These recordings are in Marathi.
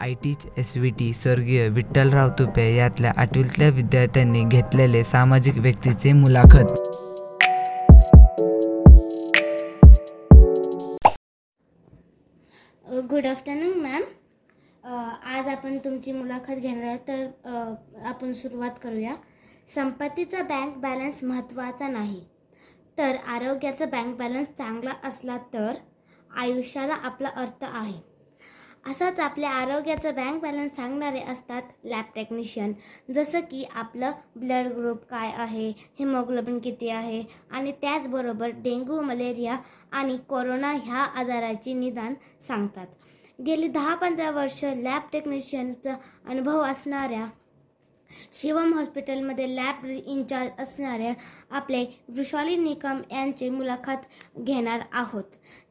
I teach S V T स्वर्गीय विठ्ठलराव तुपे यातल्या आठवीतल्या विद्यार्थ्यांनी घेतलेले सामाजिक व्यक्तीचे मुलाखत. गुड आफ्टरनून मॅम आज आपण तुमची मुलाखत घेणार आहे तर आपण सुरुवात करूया. संपत्तीचा बँक बॅलन्स महत्त्वाचा नाही. तर आरोग्याचा बँक बॅलन्स चांगला असला तर आयुष्याला आपला अर्थ आहे. असाच आपल्या आरोग्याचं बँक बॅलन्स सांगणारे असतात लॅब टेक्निशियन जसं की आपलं ब्लड ग्रुप काय आहे हिमोग्लोबिन किती आहे आणि त्याचबरोबर डेंग्यू मलेरिया आणि कोरोना ह्या आजाराची निदान सांगतात. गेली दहा पंधरा वर्ष लॅब टेक्निशियनचा अनुभव असणाऱ्या शिवम हॉस्पिटलमध्ये लॅब इन्चार्ज असणाऱ्या आपले वृषाली निकम यांची मुलाखत घेणार आहोत.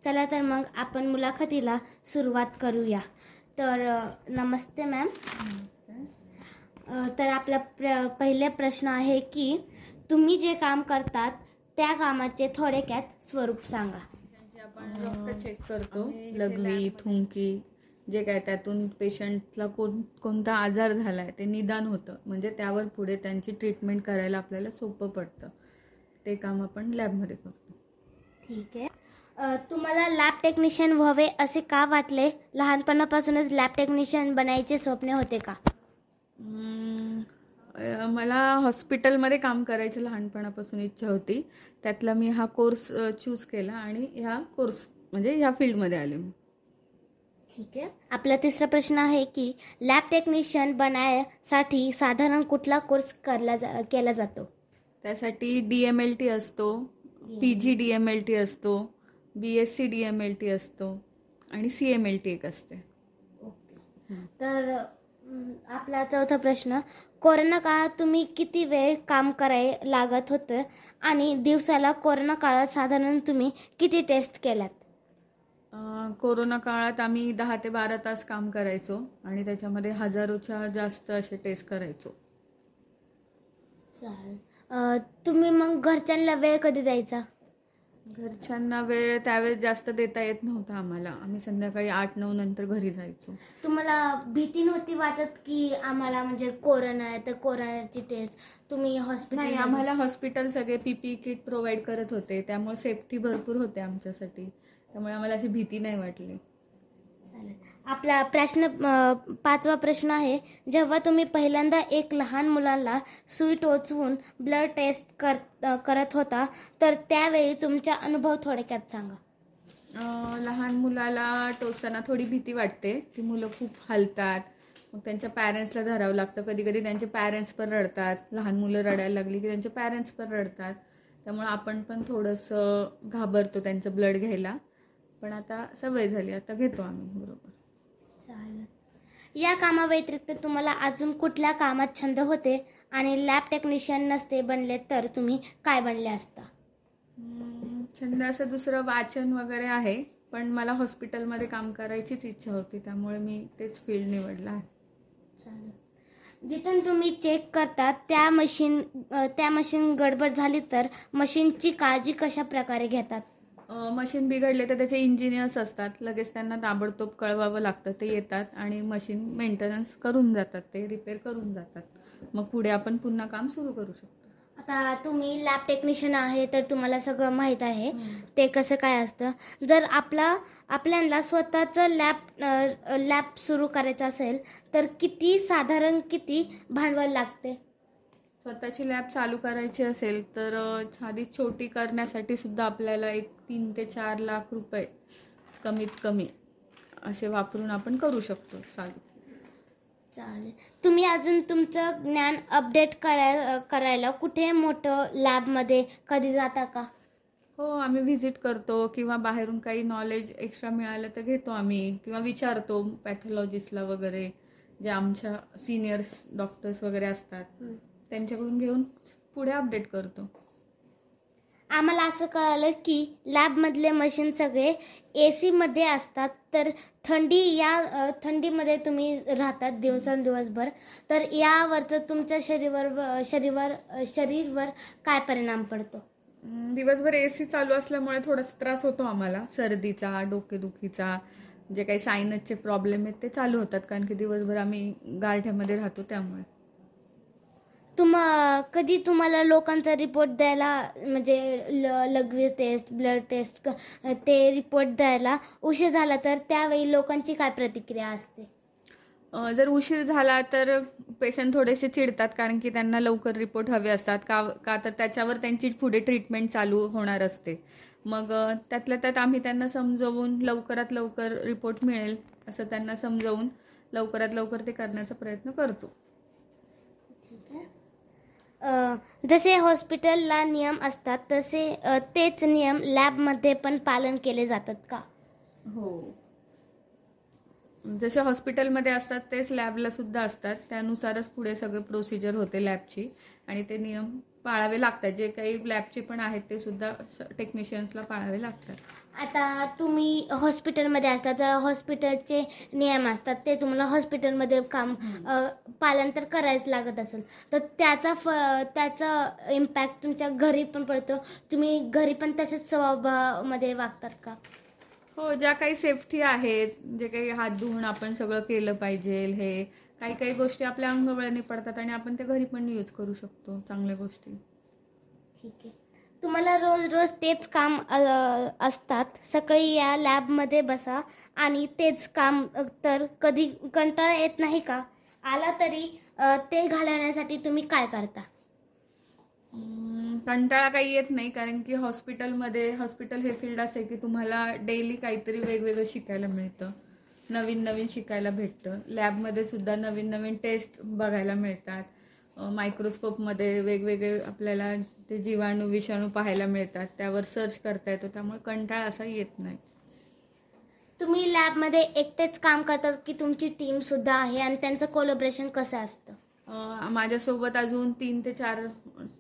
चला तर मग आपण मुलाखतीला सुरुवात करूया. तर नमस्ते मॅम. तर आपला प्र पहिले प्रश्न आहे की तुम्ही जे काम करतात त्या कामाचे थोडक्यात स्वरूप सांगा. आपण रक्त चेक करतो लघवी थुंकी जे काय त्यातून पेशंटला कोण कोणता आजार झाला आहे ते निदान होतं. म्हणजे त्यावर पुढे त्यांची ट्रीटमेंट करायला आपल्याला सोपं पडतं. ते काम आपण लॅबमध्ये करतो. ठीक आहे. तुम्हाला लॅब टेक्निशियन व्हावे असे का वाटले? लहानपणापासूनच लॅब टेक्निशियन बनायचे स्वप्न होते का? मला हॉस्पिटलमध्ये काम करायची लहानपणापासून इच्छा होती. त्यातला मी हा कोर्स चूज केला आणि ह्या कोर्स म्हणजे ह्या फील्डमध्ये आले मी. ठीक आहे. आपला तिसरा प्रश्न आहे की लॅब टेक्निशियन बनायसाठी साधारण कुठला कोर्स करला जा केला जातो? त्यासाठी डी एम एल टी असतो P G D M L T असतो B S C D M L T असतो आणि सी एम एल टी एक असते. ओके. तर आपला चौथा प्रश्न कोरोना काळात तुम्ही किती वेळ काम कराय लागत होतं? आणि दिवसाला कोरोना काळात साधारण तुम्ही किती टेस्ट केल्यात कोरोना काळात आम्ही दहा ते बारा तास काम करायचो आणि त्याच्यामध्ये हजारोच्या जास्त असे टेस्ट करायचो. चालेल. तुम्ही मग घरच्यांना वेळ कधी द्यायचा? घरच्यांना वेळ त्यावेळेस जास्त देता येत नव्हता आम्हाला. आम्ही संध्याकाळी आठ नऊ नंतर घरी जायचो. तुम्हाला भीती नव्हती वाटत की आम्हाला म्हणजे कोरोना आहे तर कोरोनाची टेस्ट तुम्ही हॉस्पिटल आम्हाला हॉस्पिटल सगळे पीपी किट प्रोव्हाइड करत होते. त्यामुळे सेफ्टी भरपूर होते आमच्यासाठी. त्यामुळे आम्हाला अशी भीती नाही वाटली. चालेल. आपला प्रश्न पाचवा प्रश्न आहे जेव्हा तुम्ही पहिल्यांदा एक लहान मुलाला सुई टोचवून ब्लड टेस्ट कर करत होता तर त्यावेळी तुमचा अनुभव थोडक्यात सांगा. अं, लहान मुलाला टोचताना थोडी भीती वाटते. ती मुलं खूप हलतात. मग त्यांच्या पॅरेंट्सला धरावं लागतं. कधी कधी त्यांचे पॅरेंट्स पण रडतात. लहान मुलं रडायला लागली की त्यांचे पॅरेंट्स पण रडतात. त्यामुळे आपण पण थोडंसं घाबरतो त्यांचं ब्लड घ्यायला. पण आता सवय झाली आता घेतो आम्ही बरोबर. चालेल. या कामाव्यतिरिक्त तुम्हाला अजून कुठल्या कामात छंद होते आणि लॅब टेक्निशियन नसते बनले तर तुम्ही काय बनले असता? छंद असं दुसरं वाचन वगैरे आहे पण मला हॉस्पिटलमध्ये काम करायचीच इच्छा होती त्यामुळे मी तेच फील्ड निवडलं आहे. चालेल. जिथून तुम्ही चेक करता त्या मशीन त्या मशीन गडबड झाली तर मशीनची काळजी कशा प्रकारे घेतात? मशीन बिघडले तर त्याचे इंजिनियर्स असतात. लगेच त्यांना ताबडतोब कळवावं लागतं. ते येतात आणि मशीन मेंटेनन्स करून जातात. ते रिपेअर करून जातात. मग पुढे आपण पुन्हा काम सुरू करू शकतो. आता तुम्ही लॅब टेक्निशियन आहे तर तुम्हाला सगळं माहीत आहे. ते कसं काय असतं? जर आपला आपल्याला स्वतःचं लॅब लॅब सुरू करायचं असेल तर किती साधारण किती भांडवल लागते? स्वतःची लॅब चालू करायची असेल तर साधी छोटी करण्यासाठी सुद्धा आपल्याला एक तीन ते चार लाख रुपये कमीत कमी असे वापरून आपण करू शकतो. चालू चालेल. तुम्ही अजून तुमचं ज्ञान अपडेट कराय करायला कुठे मोठं लॅबमध्ये कधी जाता का? हो आम्ही व्हिजिट करतो किंवा बाहेरून काही नॉलेज एक्स्ट्रा मिळालं तर घेतो आम्ही किंवा विचारतो पॅथॉलॉजिस्टला वगैरे जे आमच्या सिनियर्स डॉक्टर्स वगैरे असतात. त्यांच्याकडून घेऊन पुढे अपडेट करतो. आम्हाला असं कळालं की लॅबमधले मशीन सगळे ए सीमध्ये असतात तर थंडी या थंडीमध्ये तुम्ही राहतात दिवसेंदिवसभर तर यावरचं तुमच्या शरीरावर शरीरावर शरीरवर काय परिणाम पडतो? दिवसभर ए सी चालू असल्यामुळे थोडासा त्रास होतो आम्हाला सर्दीचा डोकेदुखीचा जे काही सायनसचे प्रॉब्लेम आहेत ते चालू होतात कारण की दिवसभर आम्ही गारठ्यामध्ये राहतो त्यामुळे. तुम्हा कधी तुम्हाला लोकांचा रिपोर्ट द्यायला म्हणजे ल लघवी टेस्ट ब्लड टेस्ट क- ते रिपोर्ट द्यायला उशीर झाला तर त्यावेळी लोकांची काय प्रतिक्रिया असते? जर उशीर झाला तर पेशंट थोडेसे चिडतात कारण की त्यांना लवकर रिपोर्ट हवे असतात. का का तर त्याच्यावर त्यांची पुढे ट्रीटमेंट चालू होणार असते. मग त्यातल्या त्यात आम्ही त्यांना समजवून लवकरात लवकर रिपोर्ट मिळेल असं त्यांना समजवून लवकरात लवकर ते करण्याचा प्रयत्न करतो. जसे हॉस्पिटलला नियम असतात तसे अ, तेच नियम लॅबमध्ये पण पालन केले जातात का? हो. जसे हॉस्पिटलमध्ये असतात तेच लॅबला सुद्धा असतात. त्यानुसारच पुढे सगळे प्रोसिजर होते लॅबची. आणि ते नियम पाळावे लागतात. जे काही लॅबचे पण आहेत ते सुद्धा टेक्निशियन्सला पाळावे लागतात. आता तुम्ही हॉस्पिटलमध्ये असता तर हॉस्पिटलचे नियम असतात ते तुम्हाला हॉस्पिटलमध्ये काम अ, पालन तर करायच लागत असेल तर त्याचा फ त्याचा इम्पॅक्ट तुमच्या घरी पण पडतो. तुम्ही घरी पण तसेच स्वभावामध्ये वागतात का? हो ज्या काही सेफ्टी आहेत जे काही हात धुवून आपण सगळं केलं पाहिजे हे काही काही गोष्टी आपल्या अंगवळणी पडतात आणि आपण ते घरी पण यूज करू शकतो चांगल्या गोष्टी. ठीक आहे. तुम्हाला रोज रोज तेच काम असतात. सकाळी या लॅबमध्ये बसा आणि तेच काम तर कधी कंटाळा येत नाही का? आला तरी ते घालवण्यासाठी तुम्ही काय करता? कंटाळा काही येत नाही कारण की हॉस्पिटलमध्ये हॉस्पिटल हे फील्ड असे की तुम्हाला डेली काहीतरी वेगवेगळं शिकायला मिळतं. नवीन नवीन शिकायला भेटतं. लॅबमध्ये सुद्धा नवीन नवीन टेस्ट बघायला मिळतात. मायक्रोस्कोपमध्ये वेगवेगळे आपल्याला ते जीवाणू विषाणू पाहायला मिळतात. त्यावर सर्च करता येतो. त्यामुळे कंटाळा असा येत नाही. तुम्ही लॅबमध्ये एकटेच काम करतात की तुमची टीम सुद्धा आहे आणि त्यांचं कोलॅबरेशन कसं असतं? अं, माझ्यासोबत अजून तीन ते चार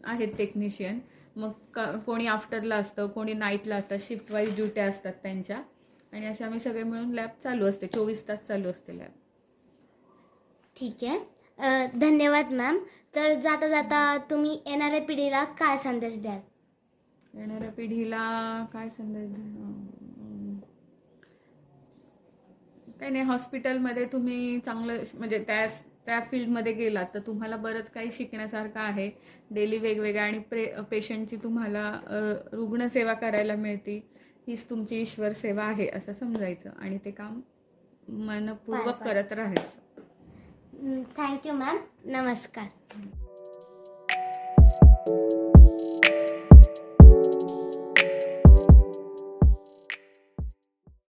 आहेत टेक्निशियन मग का कोणी आफ्टरला असतं कोणी नाईटला असतं. शिफ्ट वाईज ड्युट्या असतात त्यांच्या. आणि असे आम्ही सगळे मिळून लॅब चालू असते. चोवीस तास चालू असते लॅब ठीक आहे. धन्यवाद मॅम तर जाता जाता तुम्ही येणाऱ्या पिढीला काय संदेश द्याल? येणाऱ्या पिढीला काय संदेश? काही नाही हॉस्पिटलमध्ये तुम्ही चांगलं म्हणजे त्या त्या फील्डमध्ये गेलात तर तुम्हाला बरंच काही शिकण्यासारखं आहे. डेली वेगवेगळ्या आणि प्रे पेशंटची तुम्हाला रुग्णसेवा करायला मिळते. हीच तुमची ईश्वर सेवा आहे असं समजायचं. आणि ते काम मनपूर्वक पार करत राहायचं. थँक्यू मॅम नमस्कार